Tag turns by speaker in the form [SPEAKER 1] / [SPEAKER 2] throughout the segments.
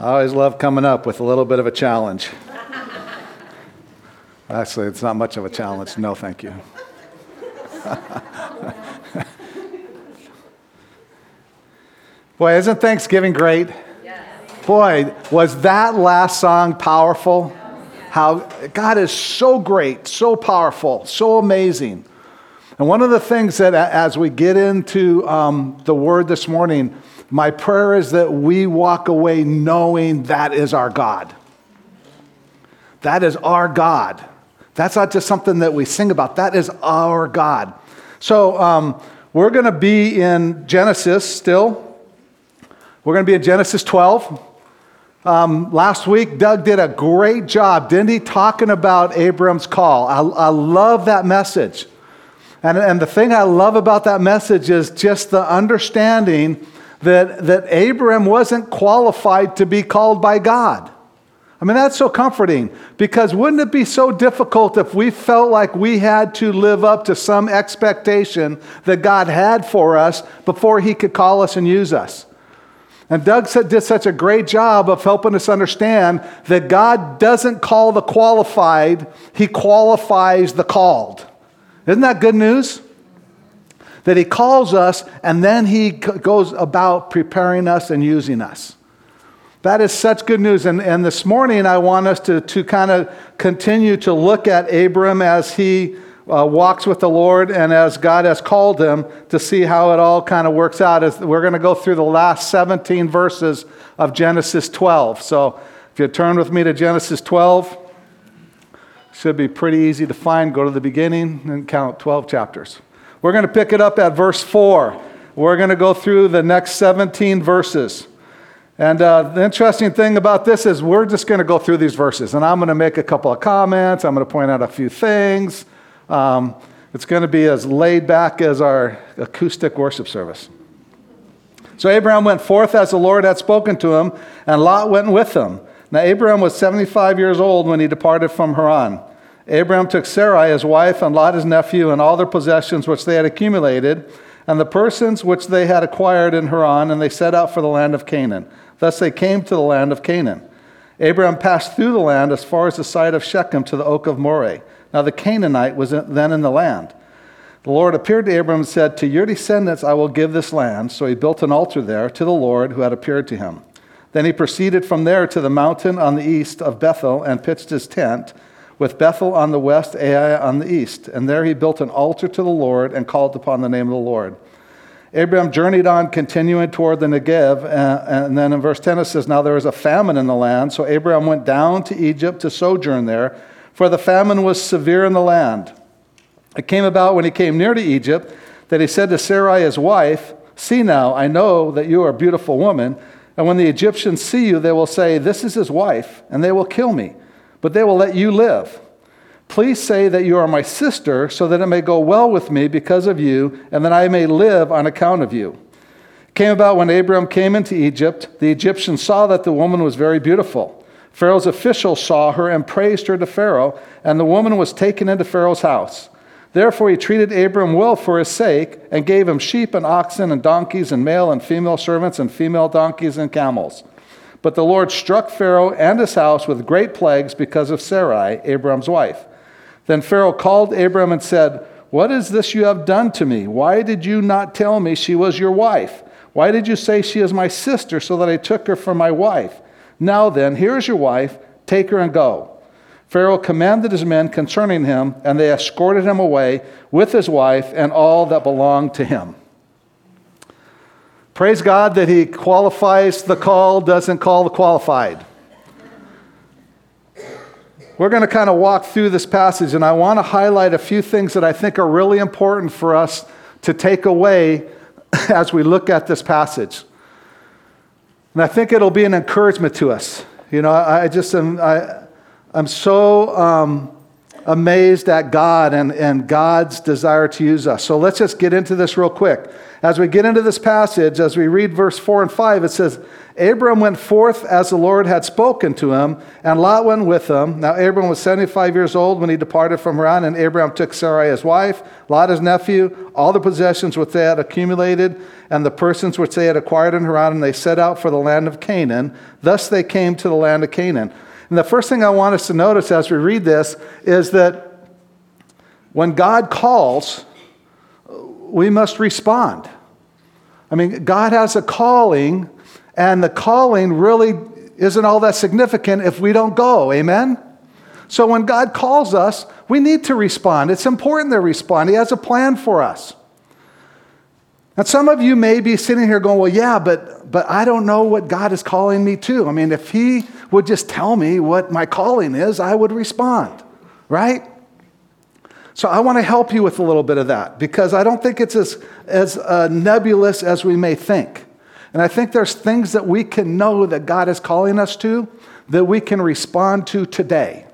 [SPEAKER 1] I always love coming up with a little bit of a challenge. Actually, it's not much of a challenge. No, thank you. Boy, isn't Thanksgiving great? Boy, was that last song powerful? How God is so great, so powerful, so amazing. And one of the things that, as we get into um, the word this morning, my prayer is that we walk away knowing that is our God. That is our God. That's not just something that we sing about, that is our God. So um, we're going to be in Genesis still. We're going to be in Genesis 12. Um, last week, Doug did a great job, didn't he, talking about Abram's call? I, I love that message. And, and the thing I love about that message is just the understanding that, that Abram wasn't qualified to be called by God. I mean, that's so comforting because wouldn't it be so difficult if we felt like we had to live up to some expectation that God had for us before He could call us and use us? And Doug did such a great job of helping us understand that God doesn't call the qualified, He qualifies the called. Isn't that good news? That He calls us and then He goes about preparing us and using us. That is such good news. And, and this morning, I want us to, to kind of continue to look at Abram as he uh, walks with the Lord and as God has called him to see how it all kind of works out. As we're going to go through the last 17 verses of Genesis 12. So if you turn with me to Genesis 12, should be pretty easy to find. Go to the beginning and count 12 chapters. We're going to pick it up at verse 4. We're going to go through the next 17 verses. And uh, the interesting thing about this is we're just going to go through these verses, and I'm going to make a couple of comments. I'm going to point out a few things. Um, it's going to be as laid back as our acoustic worship service. So Abraham went forth as the Lord had spoken to him, and Lot went with him. Now Abraham was 75 years old when he departed from Haran. Abraham took Sarai his wife and Lot his nephew and all their possessions which they had accumulated and the persons which they had acquired in Haran, and they set out for the land of Canaan. Thus they came to the land of Canaan. Abraham passed through the land as far as the site of Shechem to the oak of Moreh. Now the Canaanite was then in the land. The Lord appeared to Abraham and said, To your descendants I will give this land. So he built an altar there to the Lord who had appeared to him. Then he proceeded from there to the mountain on the east of Bethel and pitched his tent with Bethel on the west, Ai on the east. And there he built an altar to the Lord and called upon the name of the Lord. Abraham journeyed on, continuing toward the Negev. Uh, and then in verse 10 it says, Now there was a famine in the land. So Abraham went down to Egypt to sojourn there, for the famine was severe in the land. It came about when he came near to Egypt that he said to Sarai, his wife, See now, I know that you are a beautiful woman. And when the Egyptians see you, they will say, This is his wife, and they will kill me but they will let you live. Please say that you are my sister, so that it may go well with me because of you, and that I may live on account of you. It came about when Abram came into Egypt, the Egyptians saw that the woman was very beautiful. Pharaoh's officials saw her and praised her to Pharaoh, and the woman was taken into Pharaoh's house. Therefore, he treated Abram well for his sake, and gave him sheep and oxen and donkeys and male and female servants and female donkeys and camels. But the Lord struck Pharaoh and his house with great plagues because of Sarai, Abram's wife. Then Pharaoh called Abram and said, What is this you have done to me? Why did you not tell me she was your wife? Why did you say she is my sister so that I took her for my wife? Now then, here is your wife, take her and go. Pharaoh commanded his men concerning him, and they escorted him away with his wife and all that belonged to him. Praise God that He qualifies the call, doesn't call the qualified. We're going to kind of walk through this passage, and I want to highlight a few things that I think are really important for us to take away as we look at this passage. And I think it'll be an encouragement to us. You know, I just am, I, I'm so um, amazed at God and, and God's desire to use us. So let's just get into this real quick. As we get into this passage, as we read verse 4 and 5, it says, Abram went forth as the Lord had spoken to him, and Lot went with him. Now, Abram was 75 years old when he departed from Haran, and Abram took Sarai his wife, Lot his nephew, all the possessions which they had accumulated, and the persons which they had acquired in Haran, and they set out for the land of Canaan. Thus they came to the land of Canaan. And the first thing I want us to notice as we read this is that when God calls, we must respond. I mean, God has a calling, and the calling really isn't all that significant if we don't go. Amen? So when God calls us, we need to respond. It's important to respond. He has a plan for us. And some of you may be sitting here going, well, yeah, but, but I don't know what God is calling me to. I mean, if He would just tell me what my calling is, I would respond, right? So I want to help you with a little bit of that because I don't think it's as, as uh, nebulous as we may think. And I think there's things that we can know that God is calling us to that we can respond to today.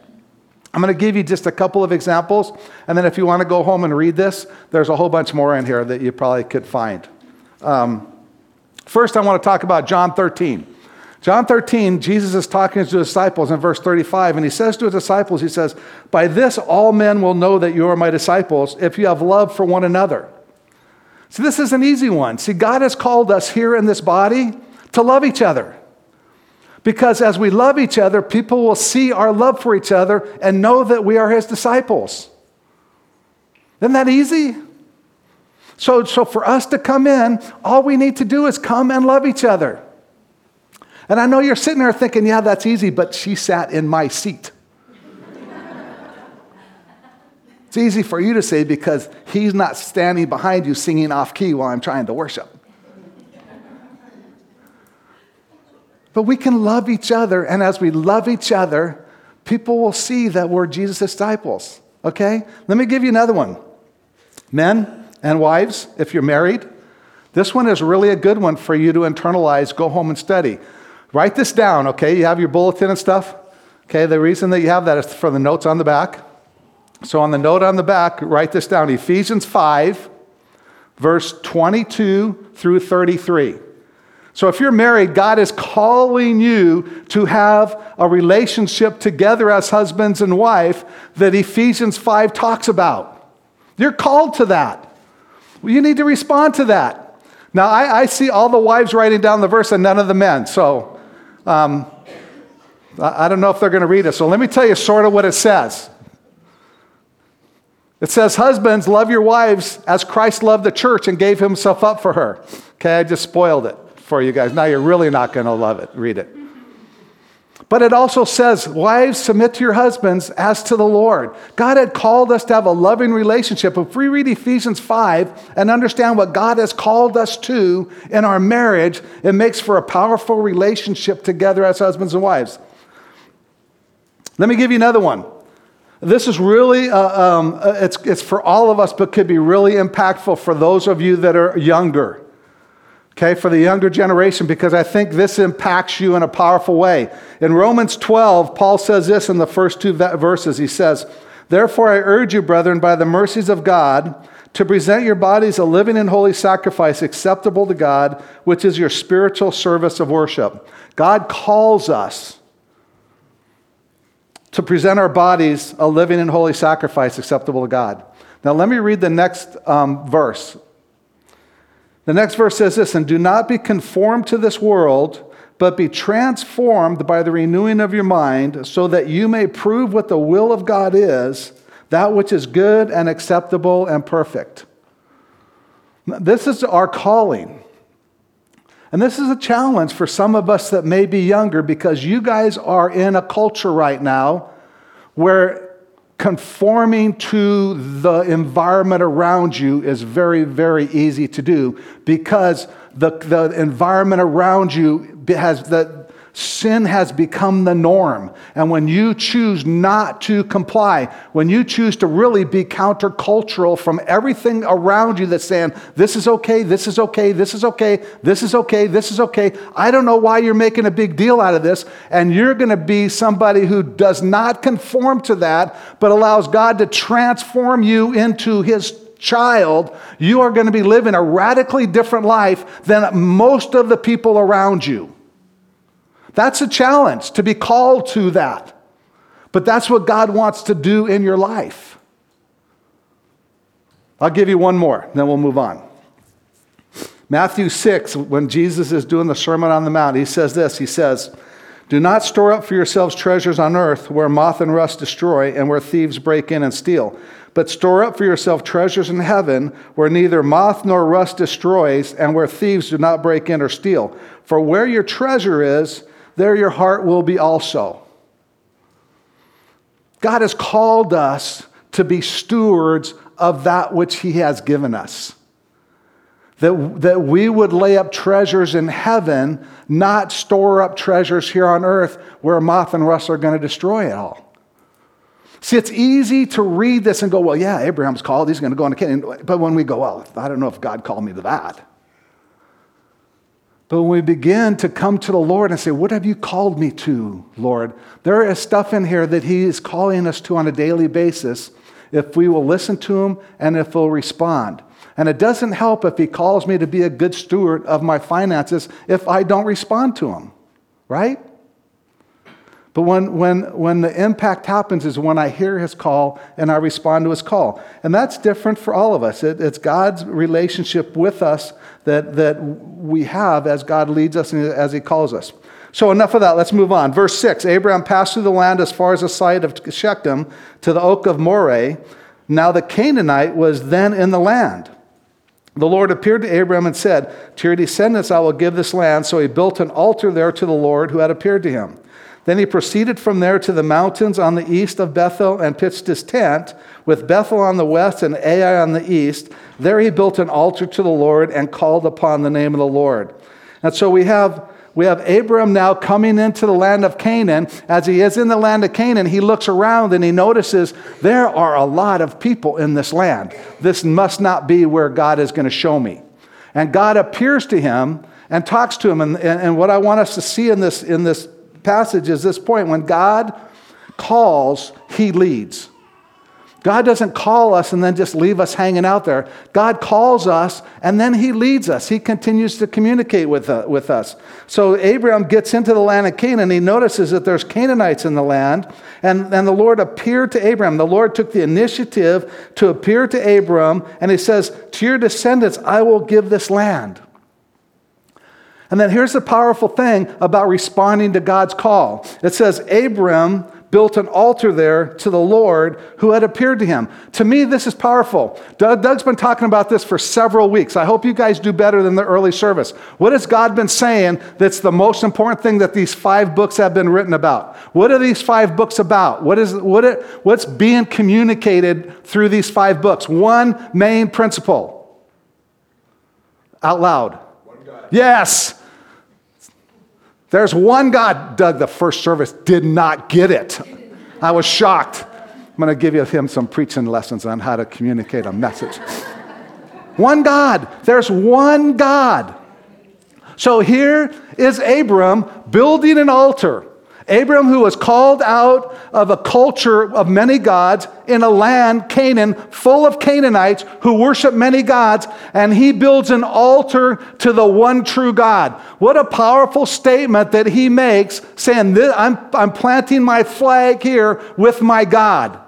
[SPEAKER 1] I'm going to give you just a couple of examples, and then if you want to go home and read this, there's a whole bunch more in here that you probably could find. Um, first, I want to talk about John 13. John 13, Jesus is talking to his disciples in verse 35, and he says to his disciples, He says, By this all men will know that you are my disciples if you have love for one another. See, this is an easy one. See, God has called us here in this body to love each other. Because as we love each other, people will see our love for each other and know that we are his disciples. Isn't that easy? So, so for us to come in, all we need to do is come and love each other. And I know you're sitting there thinking, yeah, that's easy, but she sat in my seat. it's easy for you to say because he's not standing behind you singing off key while I'm trying to worship. But we can love each other, and as we love each other, people will see that we're Jesus' disciples. Okay? Let me give you another one. Men and wives, if you're married, this one is really a good one for you to internalize, go home and study. Write this down, okay? You have your bulletin and stuff. Okay, the reason that you have that is for the notes on the back. So, on the note on the back, write this down Ephesians 5, verse 22 through 33. So, if you're married, God is calling you to have a relationship together as husbands and wife that Ephesians 5 talks about. You're called to that. You need to respond to that. Now, I, I see all the wives writing down the verse and none of the men. So, um, I don't know if they're going to read it, so let me tell you sort of what it says. It says, Husbands, love your wives as Christ loved the church and gave himself up for her. Okay, I just spoiled it for you guys. Now you're really not going to love it. Read it. But it also says, Wives, submit to your husbands as to the Lord. God had called us to have a loving relationship. If we read Ephesians 5 and understand what God has called us to in our marriage, it makes for a powerful relationship together as husbands and wives. Let me give you another one. This is really, uh, um, uh, it's, it's for all of us, but could be really impactful for those of you that are younger okay, for the younger generation, because I think this impacts you in a powerful way. In Romans 12, Paul says this in the first two verses. He says, Therefore, I urge you, brethren, by the mercies of God, to present your bodies a living and holy sacrifice acceptable to God, which is your spiritual service of worship. God calls us to present our bodies a living and holy sacrifice acceptable to God. Now, let me read the next um, verse. The next verse says this And do not be conformed to this world, but be transformed by the renewing of your mind, so that you may prove what the will of God is, that which is good and acceptable and perfect. This is our calling. And this is a challenge for some of us that may be younger because you guys are in a culture right now where conforming to the environment around you is very, very easy to do because the, the environment around you has the Sin has become the norm. And when you choose not to comply, when you choose to really be countercultural from everything around you that's saying, this is okay, this is okay, this is okay, this is okay, this is okay, I don't know why you're making a big deal out of this. And you're going to be somebody who does not conform to that, but allows God to transform you into his child, you are going to be living a radically different life than most of the people around you. That's a challenge to be called to that. But that's what God wants to do in your life. I'll give you one more, then we'll move on. Matthew 6, when Jesus is doing the Sermon on the Mount, he says this He says, Do not store up for yourselves treasures on earth where moth and rust destroy and where thieves break in and steal. But store up for yourself treasures in heaven where neither moth nor rust destroys and where thieves do not break in or steal. For where your treasure is, there your heart will be also. God has called us to be stewards of that which He has given us. That, that we would lay up treasures in heaven, not store up treasures here on earth where moth and rust are going to destroy it all. See, it's easy to read this and go, well, yeah, Abraham's called, he's going to go into Canaan. But when we go, well, I don't know if God called me to that. But when we begin to come to the Lord and say, What have you called me to, Lord? There is stuff in here that He is calling us to on a daily basis if we will listen to Him and if we'll respond. And it doesn't help if He calls me to be a good steward of my finances if I don't respond to Him, right? But when, when, when the impact happens is when I hear his call and I respond to his call. And that's different for all of us. It, it's God's relationship with us that, that we have as God leads us and as he calls us. So, enough of that. Let's move on. Verse 6 Abraham passed through the land as far as the site of Shechem to the oak of Moreh. Now, the Canaanite was then in the land. The Lord appeared to Abraham and said, To your descendants I will give this land. So he built an altar there to the Lord who had appeared to him. Then he proceeded from there to the mountains on the east of Bethel and pitched his tent, with Bethel on the west and Ai on the east. There he built an altar to the Lord and called upon the name of the Lord. And so we have we have Abram now coming into the land of Canaan. As he is in the land of Canaan, he looks around and he notices there are a lot of people in this land. This must not be where God is going to show me. And God appears to him and talks to him. And, and, and what I want us to see in this, in this passage is this point when God calls, he leads. God doesn't call us and then just leave us hanging out there. God calls us and then He leads us. He continues to communicate with, uh, with us. So Abraham gets into the land of Canaan. He notices that there's Canaanites in the land, and, and the Lord appeared to Abraham. The Lord took the initiative to appear to Abraham, and He says, To your descendants, I will give this land. And then here's the powerful thing about responding to God's call it says, Abram built an altar there to the Lord who had appeared to him. To me, this is powerful. Doug, Doug's been talking about this for several weeks. I hope you guys do better than the early service. What has God been saying that's the most important thing that these five books have been written about? What are these five books about? What is, what it, what's being communicated through these five books? One main principle. Out loud. Yes. There's one God. Doug, the first service did not get it. I was shocked. I'm going to give him some preaching lessons on how to communicate a message. one God. There's one God. So here is Abram building an altar. Abram, who was called out of a culture of many gods in a land, Canaan, full of Canaanites who worship many gods, and he builds an altar to the one true God. What a powerful statement that he makes, saying, I'm, I'm planting my flag here with my God.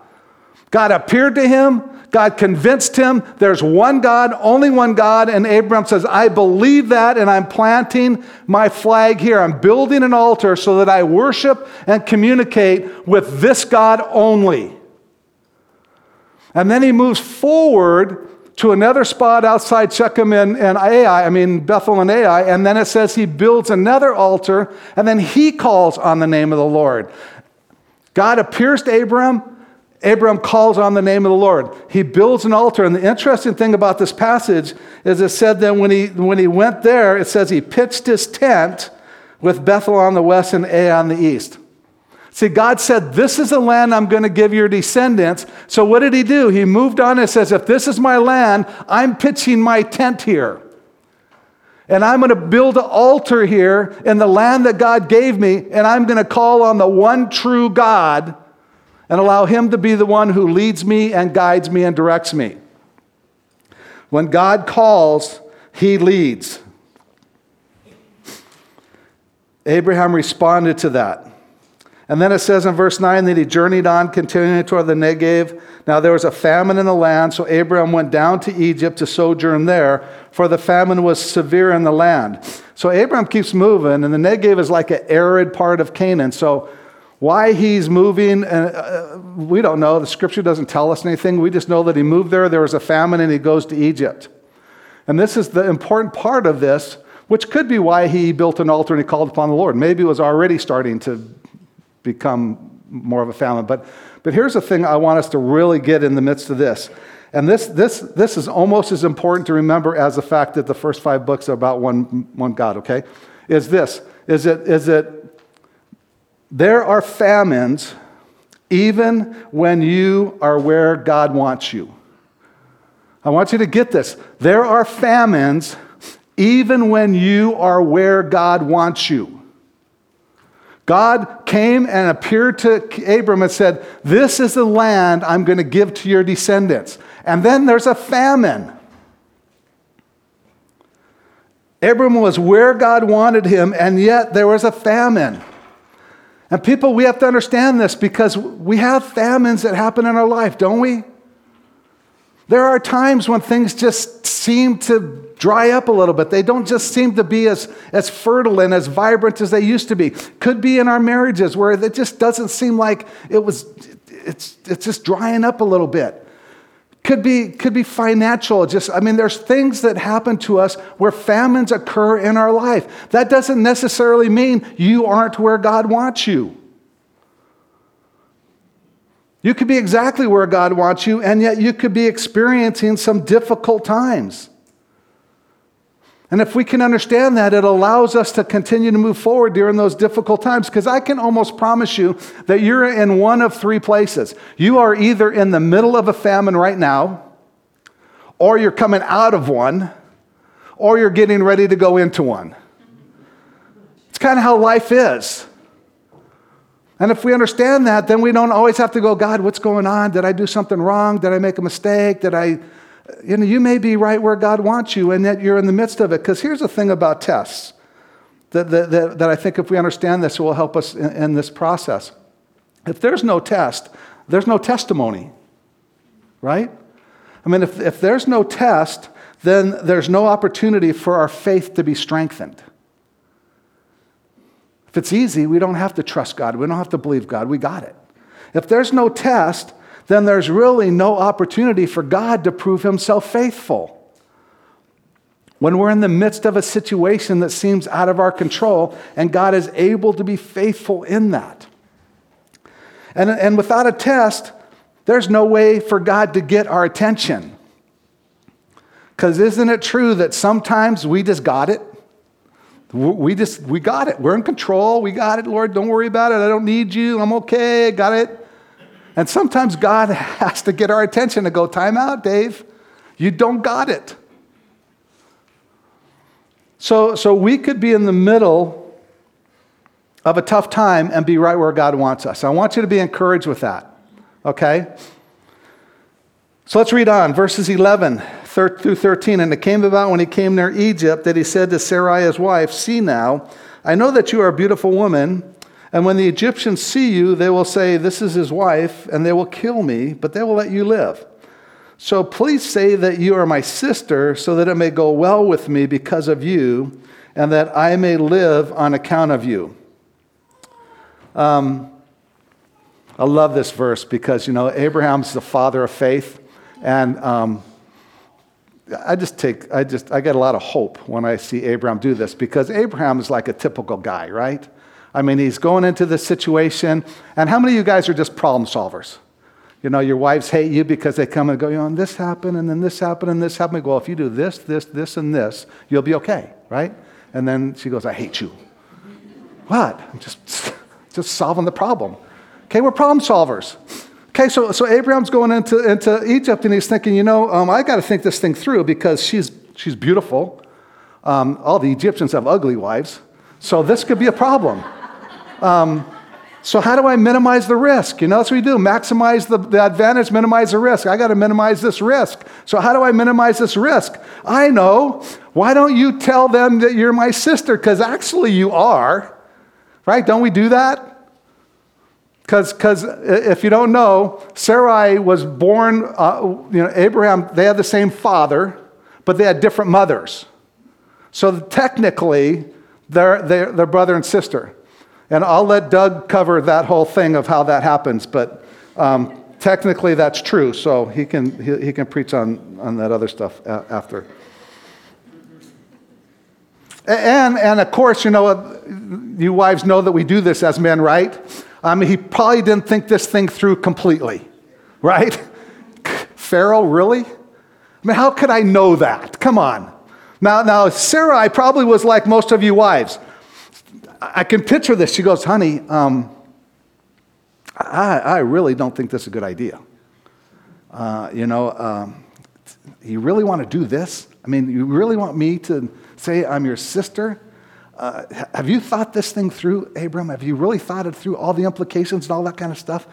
[SPEAKER 1] God appeared to him, God convinced him there's one God, only one God. And Abraham says, I believe that, and I'm planting my flag here. I'm building an altar so that I worship and communicate with this God only. And then he moves forward to another spot outside Shechem and, and Ai, I mean Bethel and Ai, and then it says he builds another altar, and then he calls on the name of the Lord. God appears to Abraham Abram calls on the name of the Lord. He builds an altar. And the interesting thing about this passage is it said that when he, when he went there, it says he pitched his tent, with Bethel on the west and Ai on the east. See, God said, This is the land I'm going to give your descendants. So, what did he do? He moved on and says, If this is my land, I'm pitching my tent here. And I'm going to build an altar here in the land that God gave me, and I'm going to call on the one true God and allow Him to be the one who leads me and guides me and directs me. When God calls, He leads. Abraham responded to that. And then it says in verse 9 that he journeyed on, continuing toward the Negev. Now there was a famine in the land, so Abraham went down to Egypt to sojourn there, for the famine was severe in the land. So Abraham keeps moving, and the Negev is like an arid part of Canaan. So why he's moving, uh, uh, we don't know. The scripture doesn't tell us anything. We just know that he moved there, there was a famine, and he goes to Egypt. And this is the important part of this, which could be why he built an altar and he called upon the Lord. Maybe it was already starting to become more of a family. But, but here's the thing I want us to really get in the midst of this. And this, this, this is almost as important to remember as the fact that the first five books are about one, one God, okay? Is this, is it, is it, there are famines even when you are where God wants you. I want you to get this. There are famines even when you are where God wants you. God came and appeared to Abram and said, This is the land I'm going to give to your descendants. And then there's a famine. Abram was where God wanted him, and yet there was a famine. And people, we have to understand this because we have famines that happen in our life, don't we? There are times when things just seem to dry up a little bit. They don't just seem to be as, as fertile and as vibrant as they used to be. Could be in our marriages where it just doesn't seem like it was, it's, it's just drying up a little bit. Could be, could be financial. Just, I mean, there's things that happen to us where famines occur in our life. That doesn't necessarily mean you aren't where God wants you. You could be exactly where God wants you, and yet you could be experiencing some difficult times. And if we can understand that, it allows us to continue to move forward during those difficult times. Because I can almost promise you that you're in one of three places. You are either in the middle of a famine right now, or you're coming out of one, or you're getting ready to go into one. It's kind of how life is. And if we understand that, then we don't always have to go, God, what's going on? Did I do something wrong? Did I make a mistake? Did I you know, you may be right where God wants you, and that you're in the midst of it. Because here's the thing about tests that, that, that, that, I think if we understand this, it will help us in, in this process. If there's no test, there's no testimony, right? I mean, if, if there's no test, then there's no opportunity for our faith to be strengthened. If it's easy, we don't have to trust God. We don't have to believe God. We got it. If there's no test, then there's really no opportunity for God to prove himself faithful. When we're in the midst of a situation that seems out of our control, and God is able to be faithful in that. And, and without a test, there's no way for God to get our attention. Because isn't it true that sometimes we just got it? We just, we got it. We're in control. We got it, Lord. Don't worry about it. I don't need you. I'm okay. Got it. And sometimes God has to get our attention to go, time out, Dave. You don't got it. So, so we could be in the middle of a tough time and be right where God wants us. I want you to be encouraged with that. Okay? So let's read on. Verses 11 through 13. And it came about when he came near Egypt that he said to Sarai, his wife, See now, I know that you are a beautiful woman. And when the Egyptians see you, they will say, This is his wife, and they will kill me, but they will let you live. So please say that you are my sister, so that it may go well with me because of you, and that I may live on account of you. Um, I love this verse because, you know, Abraham's the father of faith. And um, I just take, I just, I get a lot of hope when I see Abraham do this because Abraham is like a typical guy, right? I mean, he's going into this situation. And how many of you guys are just problem solvers? You know, your wives hate you because they come and go, you know, and this happened, and then this happened, and this happened. Well, if you do this, this, this, and this, you'll be okay, right? And then she goes, I hate you. What? I'm just, just solving the problem. Okay, we're problem solvers. Okay, so, so Abraham's going into, into Egypt and he's thinking, you know, um, I got to think this thing through because she's, she's beautiful. Um, all the Egyptians have ugly wives. So this could be a problem. Um, so how do I minimize the risk? You know, that's what we do. Maximize the, the advantage, minimize the risk. I got to minimize this risk. So how do I minimize this risk? I know. Why don't you tell them that you're my sister? Because actually you are. Right? Don't we do that? Because if you don't know, Sarai was born, uh, you know, Abraham, they had the same father, but they had different mothers. So technically, they're, they're, they're brother and sister. And I'll let Doug cover that whole thing of how that happens, but um, technically that's true, so he can, he, he, can preach on, on that other stuff after. And, and of course, you know, you wives know that we do this as men, right? I mean, he probably didn't think this thing through completely, right? Pharaoh, really? I mean, how could I know that? Come on. Now, now Sarai probably was like most of you wives. I can picture this. She goes, honey, um, I, I really don't think this is a good idea. Uh, you know, um, you really want to do this? I mean, you really want me to say I'm your sister? Uh, have you thought this thing through, Abram? Have you really thought it through, all the implications and all that kind of stuff?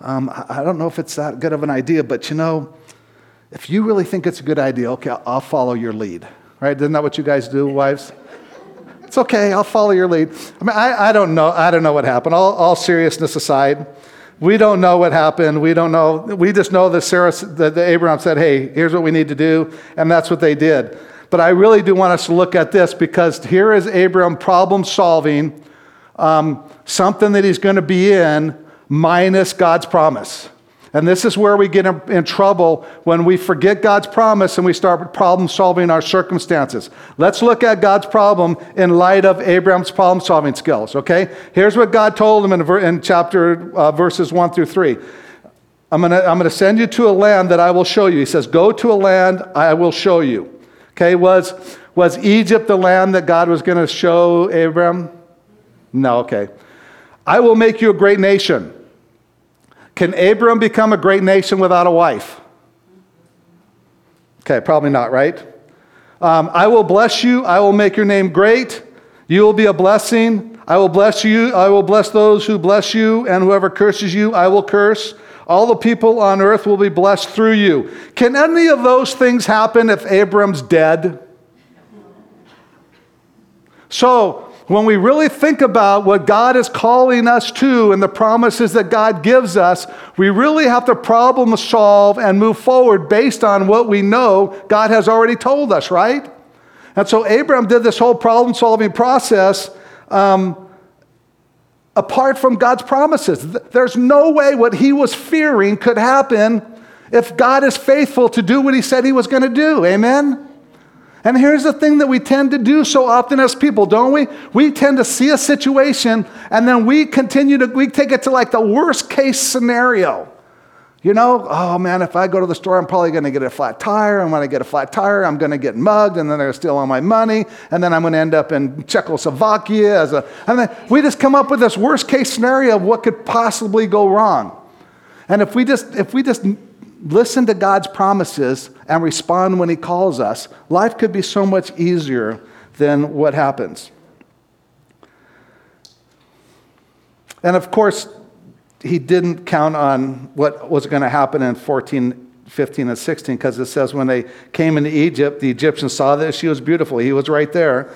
[SPEAKER 1] Um, I, I don't know if it's that good of an idea, but you know, if you really think it's a good idea, okay, I'll follow your lead. Right? Isn't that what you guys do, wives? It's okay, I'll follow your lead. I mean, I, I don't know. I don't know what happened. All, all seriousness aside, we don't know what happened. We don't know. We just know that Sarah, that Abraham said, "Hey, here's what we need to do," and that's what they did. But I really do want us to look at this because here is Abraham problem solving um, something that he's going to be in minus God's promise. And this is where we get in, in, trouble when we forget God's promise and we start problem solving our circumstances. Let's look at God's problem in light of Abraham's problem solving skills, okay? Here's what God told him in, in chapter uh, verses 1 through 3. I'm going to I'm going to send you to a land that I will show you. He says, Go to a land I will show you. Okay, was, was Egypt the land that God was going to show Abraham? No, okay. I will make you a great nation. Can Abram become a great nation without a wife? Okay, probably not, right? Um, I will bless you. I will make your name great. You will be a blessing. I will bless you. I will bless those who bless you, and whoever curses you, I will curse. All the people on earth will be blessed through you. Can any of those things happen if Abram's dead? So, when we really think about what God is calling us to and the promises that God gives us, we really have to problem solve and move forward based on what we know God has already told us, right? And so Abraham did this whole problem solving process um, apart from God's promises. There's no way what he was fearing could happen if God is faithful to do what he said he was going to do. Amen? And here's the thing that we tend to do so often as people, don't we? We tend to see a situation and then we continue to, we take it to like the worst case scenario. You know, oh man, if I go to the store, I'm probably going to get a flat tire. And when I get a flat tire, I'm going to get mugged, and then they're steal all my money, and then I'm going to end up in Czechoslovakia as a. And then we just come up with this worst case scenario of what could possibly go wrong. And if we just if we just listen to God's promises and respond when He calls us, life could be so much easier than what happens. And of course, he didn't count on what was going to happen in 14, 15, and 16 because it says when they came into Egypt, the Egyptians saw that she was beautiful. He was right there.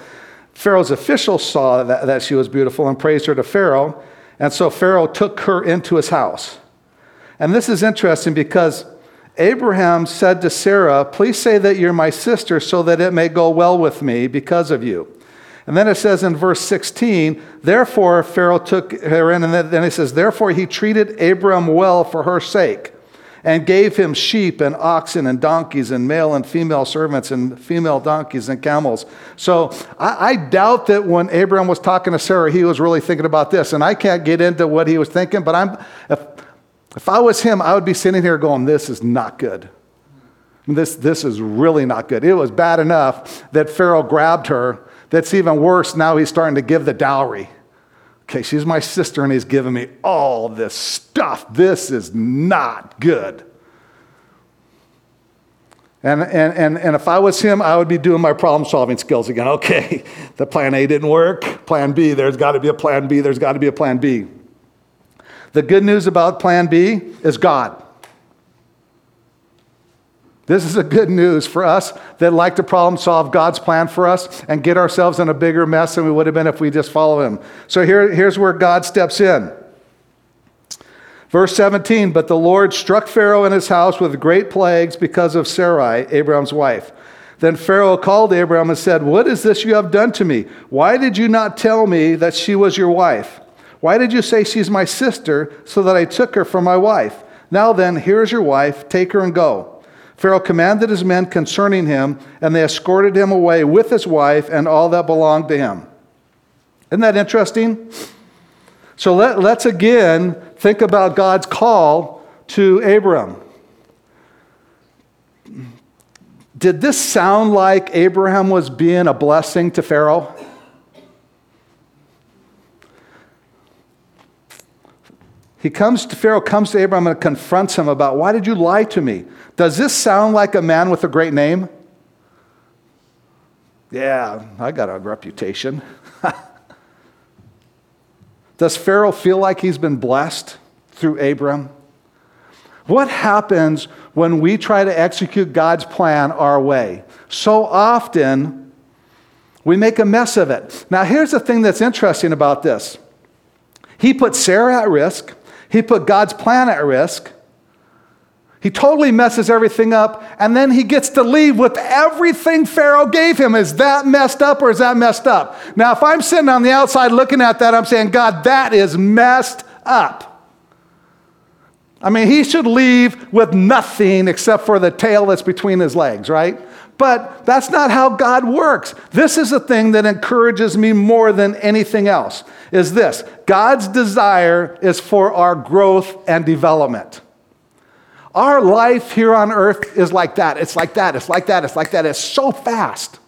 [SPEAKER 1] Pharaoh's officials saw that, that she was beautiful and praised her to Pharaoh. And so Pharaoh took her into his house. And this is interesting because Abraham said to Sarah, Please say that you're my sister so that it may go well with me because of you. And then it says in verse 16, Therefore Pharaoh took her in, and then it says, Therefore he treated Abram well for her sake and gave him sheep and oxen and donkeys and male and female servants and female donkeys and camels. So I, I, doubt that when Abraham was talking to Sarah, he was really thinking about this. And I can't get into what he was thinking, but I'm, if, if I was him, I would be sitting here going, This is not good. This, this is really not good. It was bad enough that Pharaoh grabbed her. That's even worse. Now he's starting to give the dowry. Okay, she's my sister, and he's giving me all this stuff. This is not good. And, and, and, and if I was him, I would be doing my problem solving skills again. Okay, the plan A didn't work. Plan B, there's got to be a plan B. There's got to be a plan B. The good news about plan B is God. This is a good news for us that like to problem solve God's plan for us and get ourselves in a bigger mess than we would have been if we just follow Him. So here, here's where God steps in. Verse 17 But the Lord struck Pharaoh and his house with great plagues because of Sarai, Abraham's wife. Then Pharaoh called Abraham and said, What is this you have done to me? Why did you not tell me that she was your wife? Why did you say she's my sister so that I took her for my wife? Now then, here is your wife, take her and go. Pharaoh commanded his men concerning him, and they escorted him away with his wife and all that belonged to him. Isn't that interesting? So let, us again think about God's call to Abram. Did this sound like Abraham was being a blessing to Pharaoh? He comes to Pharaoh, comes to Abraham and confronts him about why did you lie to me? Does this sound like a man with a great name? Yeah, I got a reputation. Does Pharaoh feel like he's been blessed through Abram? What happens when we try to execute God's plan our way? So often, we make a mess of it. Now, here's the thing that's interesting about this He put Sarah at risk, he put God's plan at risk. He totally messes everything up, and then he gets to leave with everything Pharaoh gave him. Is that messed up or is that messed up? Now, if I'm sitting on the outside looking at that, I'm saying, God, that is messed up. I mean, he should leave with nothing except for the tail that's between his legs, right? But that's not how God works. This is a thing that encourages me more than anything else. Is this God's desire is for our growth and development. Our life here on earth is like that. It's like that. It's like that. It's like that. It's so fast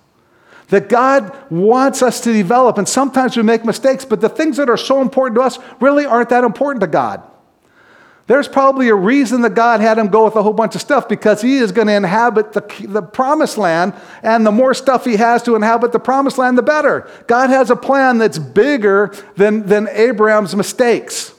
[SPEAKER 1] that God wants us to develop. And sometimes we make mistakes, but the things that are so important to us really aren't that important to God. There's probably a reason that God had him go with a whole bunch of stuff because he is going to inhabit the, the promised land, and the more stuff he has to inhabit the promised land, the better. God has a plan that's bigger than, than Abraham's mistakes.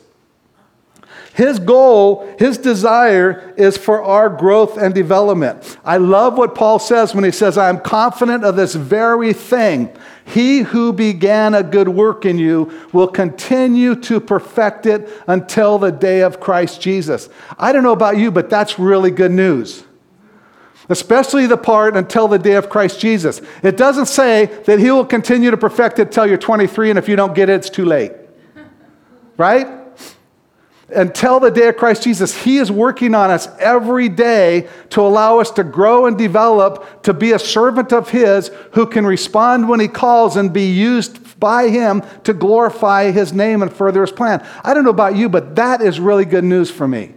[SPEAKER 1] His goal, his desire is for our growth and development. I love what Paul says when he says, I am confident of this very thing. He who began a good work in you will continue to perfect it until the day of Christ Jesus. I don't know about you, but that's really good news. Especially the part until the day of Christ Jesus. It doesn't say that he will continue to perfect it until you're 23, and if you don't get it, it's too late. Right? Until the day of Christ Jesus, He is working on us every day to allow us to grow and develop, to be a servant of His who can respond when He calls and be used by Him to glorify His name and further His plan. I don't know about you, but that is really good news for me.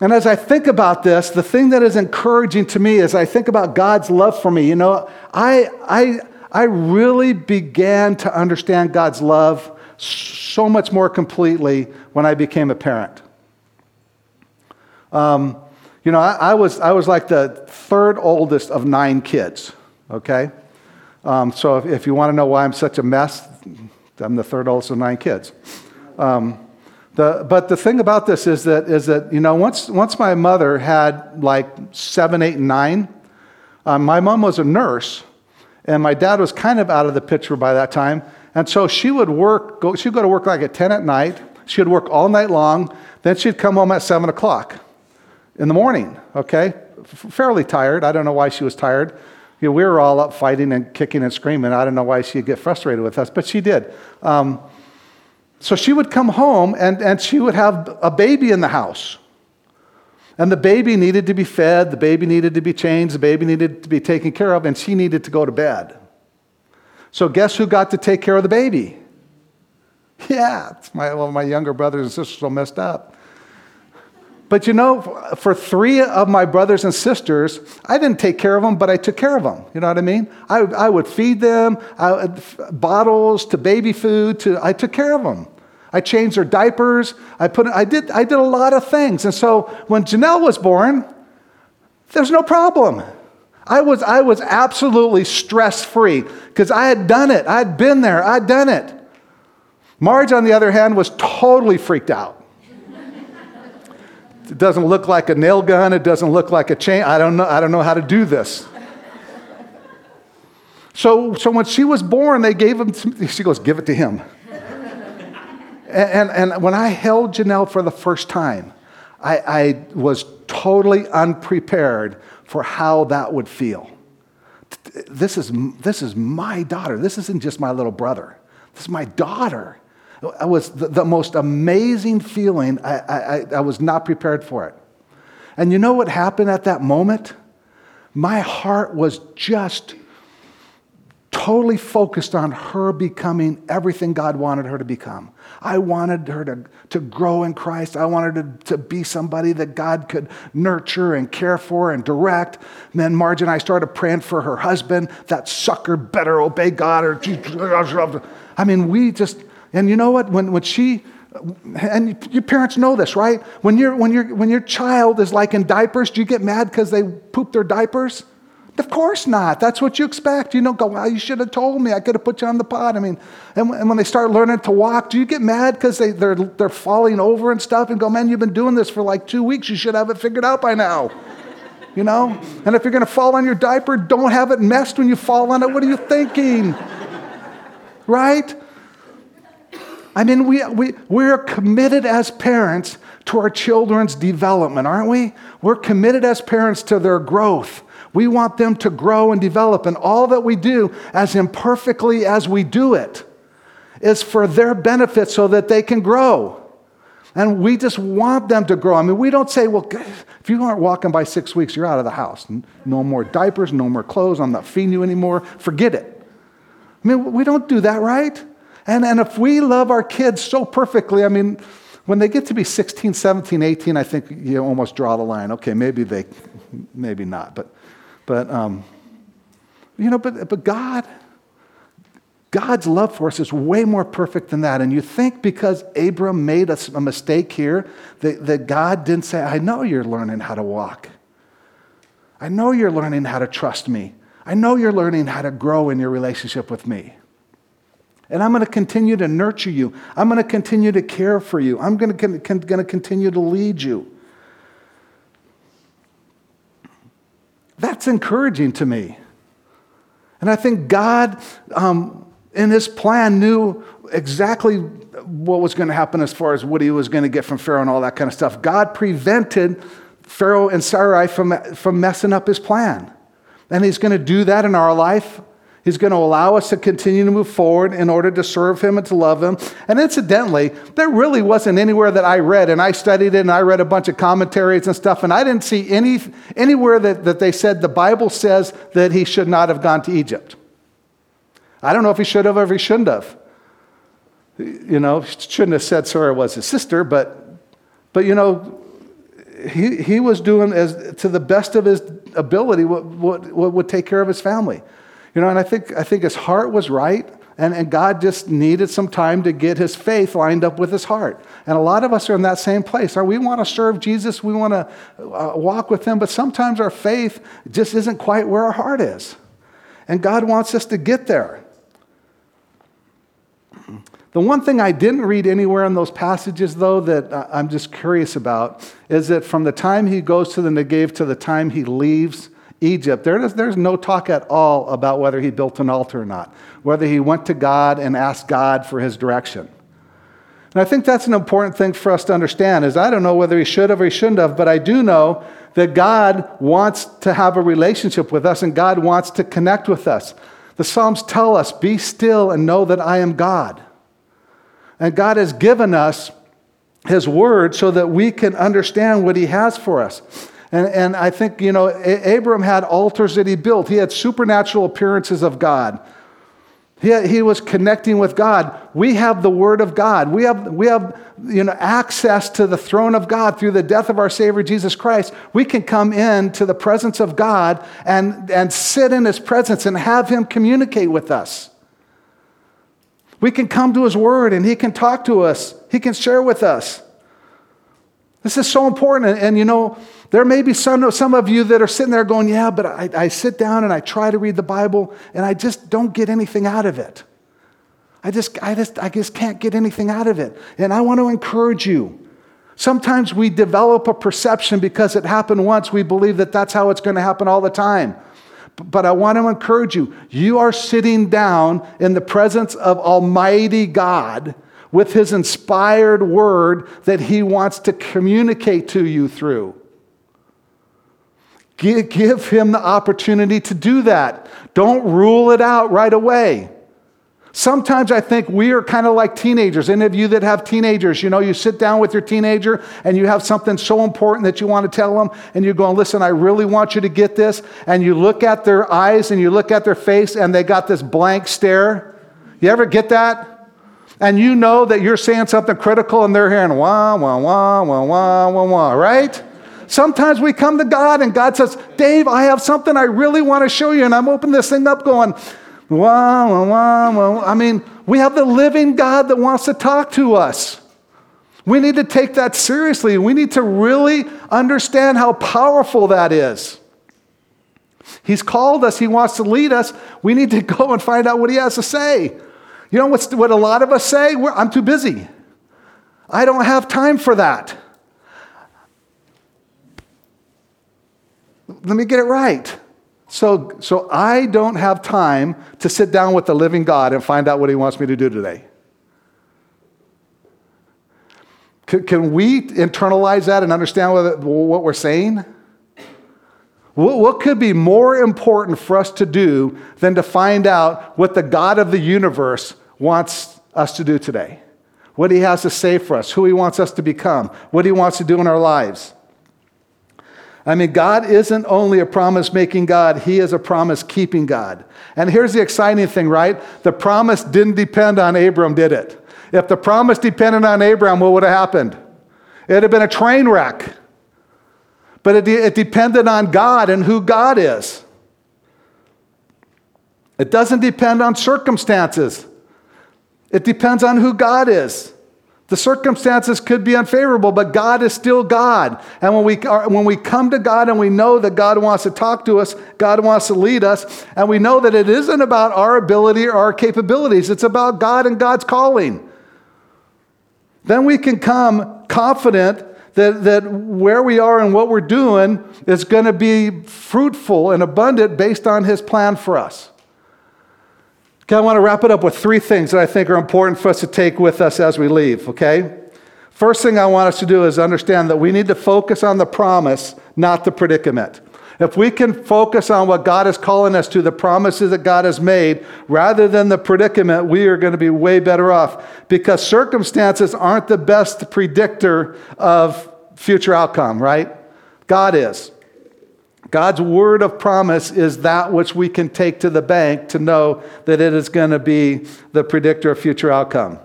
[SPEAKER 1] And as I think about this, the thing that is encouraging to me as I think about God's love for me, you know, I, I, I really began to understand God's love so much more completely when I became a parent. Um, you know, I, I, was, I was like the third oldest of nine kids, okay? Um, so if, if, you want to know why I'm such a mess, I'm the third oldest of nine kids. Um, the, but the thing about this is that, is that, you know, once, once my mother had like seven, eight, and nine, um, my mom was a nurse, and my dad was kind of out of the picture by that time. And so she would work, go, she'd go to work like at 10 at night. She'd work all night long. Then she'd come home at 7 o'clock in the morning, okay? F- fairly tired. I don't know why she was tired. You know, we were all up fighting and kicking and screaming. I don't know why she'd get frustrated with us, but she did. Um, so she would come home and, and she would have a baby in the house. And the baby needed to be fed, the baby needed to be changed, the baby needed to be taken care of, and she needed to go to bed. So, guess who got to take care of the baby? Yeah, my, well, my younger brothers and sisters so messed up. But you know, for three of my brothers and sisters, I didn't take care of them, but I took care of them. You know what I mean? I, I would feed them, I, bottles to baby food, to, I took care of them. I changed their diapers. I, put, I, did, I did a lot of things. And so when Janelle was born, there's no problem. I was, I was absolutely stress free because I had done it. I had been there. I'd done it. Marge, on the other hand, was totally freaked out. It doesn't look like a nail gun. It doesn't look like a chain. I don't know, I don't know how to do this. So, so when she was born, they gave him, she goes, give it to him. and, and, and when I held Janelle for the first time, I, I was totally unprepared for how that would feel. This is, this is my daughter. This isn't just my little brother. This is my daughter. It was the, the most amazing feeling. I, I, I was not prepared for it. And you know what happened at that moment? My heart was just totally focused on her becoming everything God wanted her to become. I wanted her to, to grow in Christ. I wanted her to, to be somebody that God could nurture and care for and direct. And then Marge and I started praying for her husband. That sucker better obey God or I mean, we just and you know what? When, when she, and your parents know this, right? When, you when, you when your child is like in diapers, do you get mad because they poop their diapers? Of course not. That's what you expect. You don't go, well, you should have told me. I could have put you on the pot. I mean, and, and when they start learning to walk, do you get mad because they, they're, they're falling over and stuff and go, man, you've been doing this for like two weeks. You should have it figured out by now. You know? And if you're going to fall on your diaper, don't have it messed when you fall on it. What are you thinking? right? I mean, we, we, we're committed as parents to our children's development, aren't we? We're committed as parents to their growth. We want them to grow and develop, and all that we do, as imperfectly as we do it, is for their benefit so that they can grow. And we just want them to grow. I mean, we don't say, well, if you aren't walking by six weeks, you're out of the house. No more diapers, no more clothes, I'm not feeding you anymore. Forget it. I mean, we don't do that, right? And, and if we love our kids so perfectly, I mean, when they get to be 16, 17, 18, I think you almost draw the line. Okay, maybe they, maybe not. But, but um, you know, but, but God, God's love for us is way more perfect than that. And you think because Abram made a, a mistake here, that, that God didn't say, I know you're learning how to walk. I know you're learning how to trust me. I know you're learning how to grow in your relationship with me. And I'm going to continue to nurture you. I'm going to continue to care for you. I'm going to, going to continue to lead you. That's encouraging to me. And I think God, um, in His plan, knew exactly what was going to happen as far as what He was going to get from Pharaoh and all that kind of stuff. God prevented Pharaoh and Sarai from, from messing up His plan. And He's going to do that in our life He's going to allow us to continue to move forward in order to serve Him and to love Him. And incidentally, there really wasn't anywhere that I read, and I studied it and I read a bunch of commentaries and stuff, and I didn't see any, anywhere that, that they said the Bible says that he should not have gone to Egypt. I don't know if he should have or if he shouldn't have. You know, shouldn't have said Sarah was his sister, but, but you know, he, he was doing as to the best of his ability what, what, what would take care of his family. You know, and I think, I think his heart was right, and, and God just needed some time to get his faith lined up with his heart. And a lot of us are in that same place. We want to serve Jesus, we want to uh, walk with him, but sometimes our faith just isn't quite where our heart is. And God wants us to get there. The one thing I didn't read anywhere in those passages, though, that I'm just curious about, is that from the time he goes to the Negev to the time he leaves, Egypt, there is, there's no talk at all about whether he built an altar or not, whether he went to God and asked God for his direction. And I think that's an important thing for us to understand is I don't know whether he should have or he shouldn't have, but I do know that God wants to have a relationship with us and God wants to connect with us. The Psalms tell us, be still and know that I am God. And God has given us his word so that we can understand what he has for us. And, and I think, you know, Abram had altars that he built. He had supernatural appearances of God. He, he was connecting with God. We have the Word of God. We have, we have you know, access to the throne of God through the death of our Savior Jesus Christ. We can come in to the presence of God and, and sit in His presence and have Him communicate with us. We can come to His Word and He can talk to us, He can share with us. This is so important. And, and, you know, there may be some, some of you that are sitting there going, Yeah, but I, I sit down and I try to read the Bible and I just don't get anything out of it. I just, I just, I just can't get anything out of it. And I want to encourage you. Sometimes we develop a perception because it happened once, we believe that that's how it's going to happen all the time. But I want to encourage you. You are sitting down in the presence of Almighty God with His inspired word that He wants to communicate to you through. Give Him the opportunity to do that. Don't rule it out right away. Sometimes I think we are kind of like teenagers. Any of you that have teenagers, you know, you sit down with your teenager and you have something so important that you want to tell them, and you're going, Listen, I really want you to get this. And you look at their eyes and you look at their face, and they got this blank stare. You ever get that? And you know that you're saying something critical, and they're hearing wah, wah, wah, wah, wah, wah, wah, right? Sometimes we come to God and God says, Dave, I have something I really want to show you. And I'm opening this thing up going, Wah, wah, wah, wah. I mean, we have the living God that wants to talk to us. We need to take that seriously. We need to really understand how powerful that is. He's called us, He wants to lead us. We need to go and find out what He has to say. You know what's, what a lot of us say? We're, I'm too busy. I don't have time for that. Let me get it right. So, so I don't have time to sit down with the living God and find out what He wants me to do today. Can, can we internalize that and understand what, what we're saying? What, what could be more important for us to do than to find out what the God of the universe wants us to do today? What He has to say for us, who He wants us to become, what He wants to do in our lives. I mean, God isn't only a promise making God, He is a promise keeping God. And here's the exciting thing, right? The promise didn't depend on Abram, did it? If the promise depended on Abram, what would have happened? It'd have been a train wreck. But it, it depended on God and who God is. It doesn't depend on circumstances, it depends on who God is. The circumstances could be unfavorable, but God is still God. And when we, are, when we come to God and we know that God wants to talk to us, God wants to lead us, and we know that it isn't about our ability or our capabilities, it's about God and God's calling, then we can come confident that, that where we are and what we're doing is going to be fruitful and abundant based on His plan for us. Okay, I want to wrap it up with three things that I think are important for us to take with us as we leave, okay? First thing I want us to do is understand that we need to focus on the promise, not the predicament. If we can focus on what God is calling us to, the promises that God has made, rather than the predicament, we are going to be way better off because circumstances aren't the best predictor of future outcome, right? God is. God's word of promise is that which we can take to the bank to know that it is going to be the predictor of future outcome.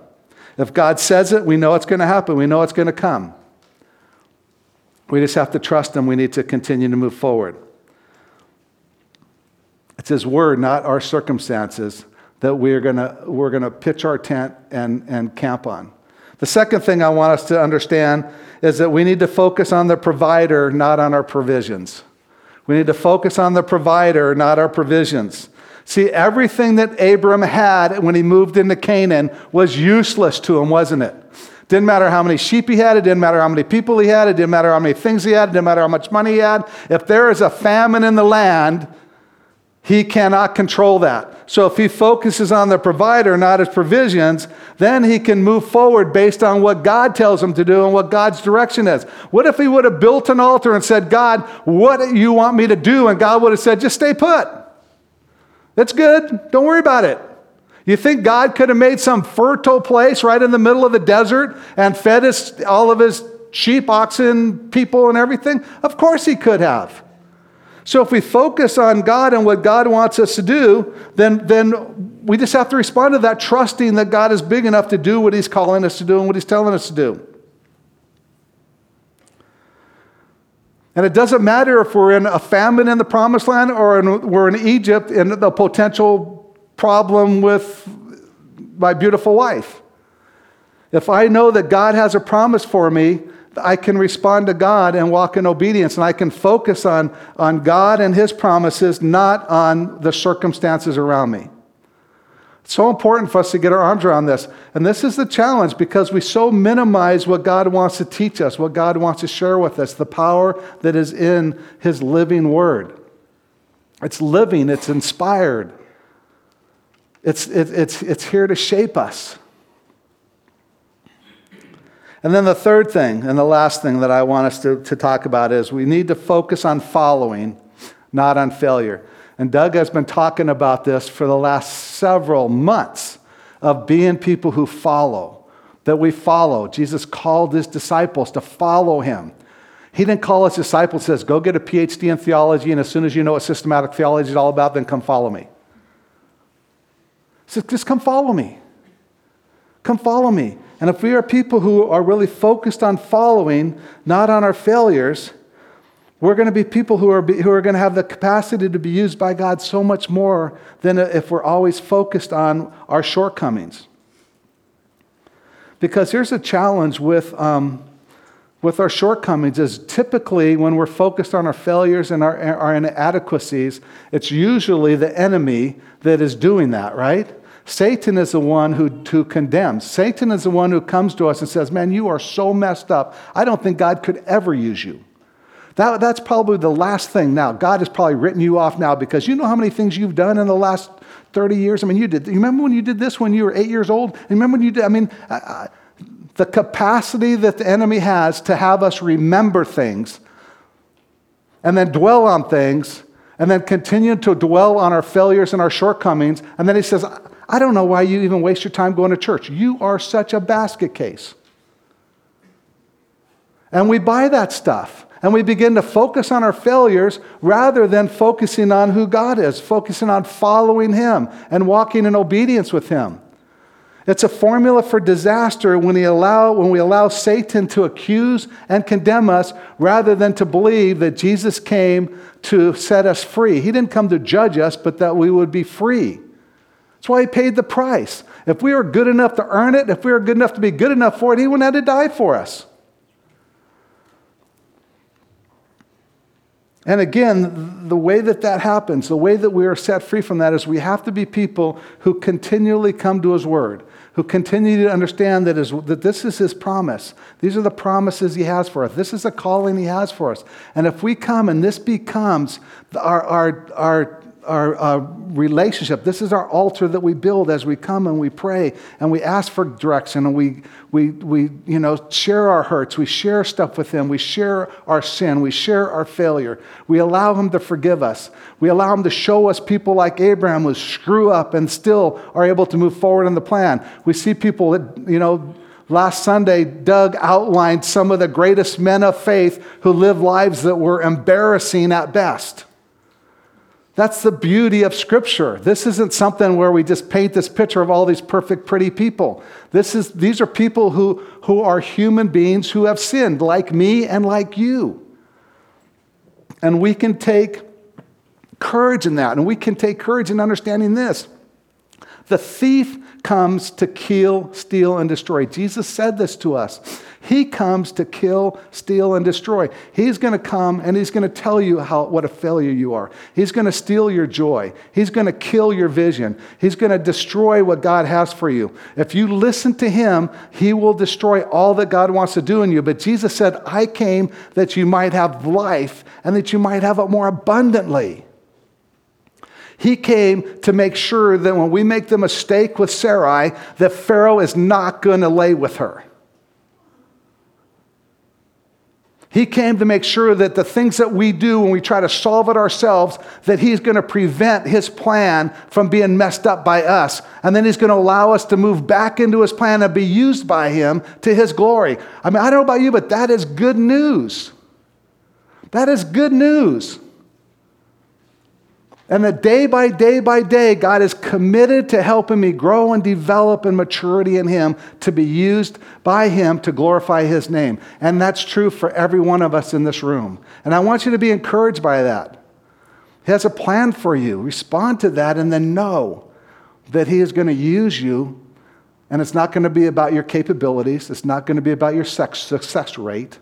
[SPEAKER 1] If God says it, we know it's going to happen. We know it's going to come. We just have to trust Him. We need to continue to move forward. It's His word, not our circumstances, that we're going to, we're going to pitch our tent and, and camp on. The second thing I want us to understand is that we need to focus on the provider, not on our provisions. We need to focus on the provider, not our provisions. See, everything that Abram had when he moved into Canaan was useless to him, wasn't it? Didn't matter how many sheep he had, it didn't matter how many people he had, it didn't matter how many things he had, it didn't matter how much money he had. If there is a famine in the land, he cannot control that. So if he focuses on the provider, not his provisions, then he can move forward based on what God tells him to do and what God's direction is. What if he would have built an altar and said, God, what do you want me to do? And God would have said, just stay put. That's good. Don't worry about it. You think God could have made some fertile place right in the middle of the desert and fed his, all of his sheep, oxen, people, and everything? Of course he could have. So if we focus on God and what God wants us to do, then, then we just have to respond to that, trusting that God is big enough to do what He's calling us to do and what He's telling us to do. And it doesn't matter if we're in a famine in the promised land or in, we're in Egypt in the potential problem with my beautiful wife. If I know that God has a promise for me, I can respond to God and walk in obedience, and I can focus on, on God and His promises, not on the circumstances around me. It's so important for us to get our arms around this. And this is the challenge because we so minimize what God wants to teach us, what God wants to share with us, the power that is in His living Word. It's living, it's inspired, it's, it, it's, it's here to shape us. And then the third thing, and the last thing that I want us to, to talk about is we need to focus on following, not on failure. And Doug has been talking about this for the last several months of being people who follow, that we follow. Jesus called his disciples to follow him. He didn't call his disciples, says, go get a PhD in theology, and as soon as you know what systematic theology is all about, then come follow me. He says, just come follow me. Come follow me. And if we are people who are really focused on following, not on our failures, we're going to be people who are, be, who are going to have the capacity to be used by God so much more than if we're always focused on our shortcomings. Because here's a challenge with, um, with our shortcomings is typically when we're focused on our failures and our, our inadequacies, it's usually the enemy that is doing that, right? Satan is the one who, who condemns. Satan is the one who comes to us and says, Man, you are so messed up. I don't think God could ever use you. That, that's probably the last thing. Now, God has probably written you off now because you know how many things you've done in the last 30 years? I mean, you did. You remember when you did this when you were eight years old? Remember when you did? I mean, uh, the capacity that the enemy has to have us remember things and then dwell on things and then continue to dwell on our failures and our shortcomings. And then he says, I don't know why you even waste your time going to church. You are such a basket case. And we buy that stuff. And we begin to focus on our failures rather than focusing on who God is, focusing on following Him and walking in obedience with Him. It's a formula for disaster when we, allow, when we allow Satan to accuse and condemn us rather than to believe that Jesus came to set us free. He didn't come to judge us, but that we would be free. That's why he paid the price. If we were good enough to earn it, if we were good enough to be good enough for it, he wouldn't have to die for us. And again, the way that that happens, the way that we are set free from that is we have to be people who continually come to His Word, who continue to understand that, his, that this is His promise. These are the promises He has for us. This is the calling He has for us. And if we come and this becomes our, our, our our relationship. This is our altar that we build as we come and we pray and we ask for direction and we, we, we you know, share our hurts. We share stuff with Him. We share our sin. We share our failure. We allow Him to forgive us. We allow Him to show us people like Abraham who screw up and still are able to move forward in the plan. We see people that, you know, Last Sunday, Doug outlined some of the greatest men of faith who lived lives that were embarrassing at best. That's the beauty of Scripture. This isn't something where we just paint this picture of all these perfect, pretty people. This is, these are people who, who are human beings who have sinned, like me and like you. And we can take courage in that, and we can take courage in understanding this. The thief comes to kill, steal, and destroy. Jesus said this to us. He comes to kill, steal, and destroy. He's going to come and he's going to tell you how, what a failure you are. He's going to steal your joy. He's going to kill your vision. He's going to destroy what God has for you. If you listen to him, he will destroy all that God wants to do in you. But Jesus said, I came that you might have life and that you might have it more abundantly. He came to make sure that when we make the mistake with Sarai, that Pharaoh is not going to lay with her. He came to make sure that the things that we do when we try to solve it ourselves, that he's going to prevent his plan from being messed up by us. And then he's going to allow us to move back into his plan and be used by him to his glory. I mean, I don't know about you, but that is good news. That is good news. And that day by day by day, God is committed to helping me grow and develop in maturity in Him to be used by Him to glorify His name. And that's true for every one of us in this room. And I want you to be encouraged by that. He has a plan for you. Respond to that and then know that He is going to use you. And it's not going to be about your capabilities, it's not going to be about your success rate.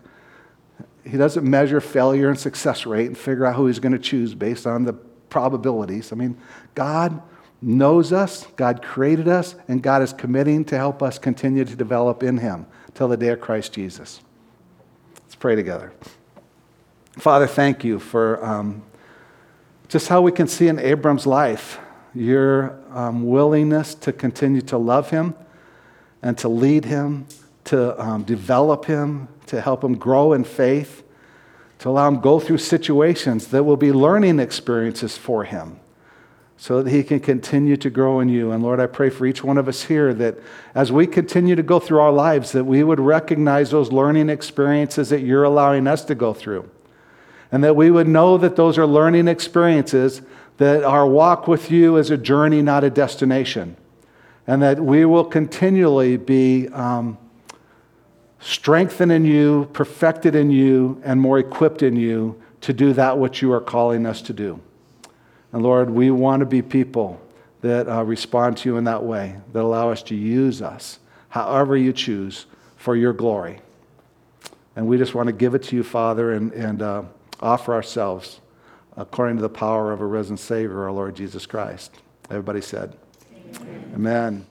[SPEAKER 1] He doesn't measure failure and success rate and figure out who He's going to choose based on the probabilities. I mean, God knows us, God created us, and God is committing to help us continue to develop in Him till the day of Christ Jesus. Let's pray together. Father, thank you for um, just how we can see in Abram's life your um, willingness to continue to love him and to lead him, to um, develop him, to help him grow in faith to allow him go through situations that will be learning experiences for him so that he can continue to grow in you. And Lord, I pray for each one of us here that as we continue to go through our lives, that we would recognize those learning experiences that you're allowing us to go through. And that we would know that those are learning experiences, that our walk with you is a journey, not a destination. And that we will continually be um, strengthened in you, perfected in you, and more equipped in you to do that which you are calling us to do. And Lord, we want to be people that uh, respond to you in that way, that allow us to use us however you choose for your glory. And we just want to give it to you, Father, and, and uh, offer ourselves according to the power of a risen Savior, our Lord Jesus Christ. Everybody said, Amen. Amen.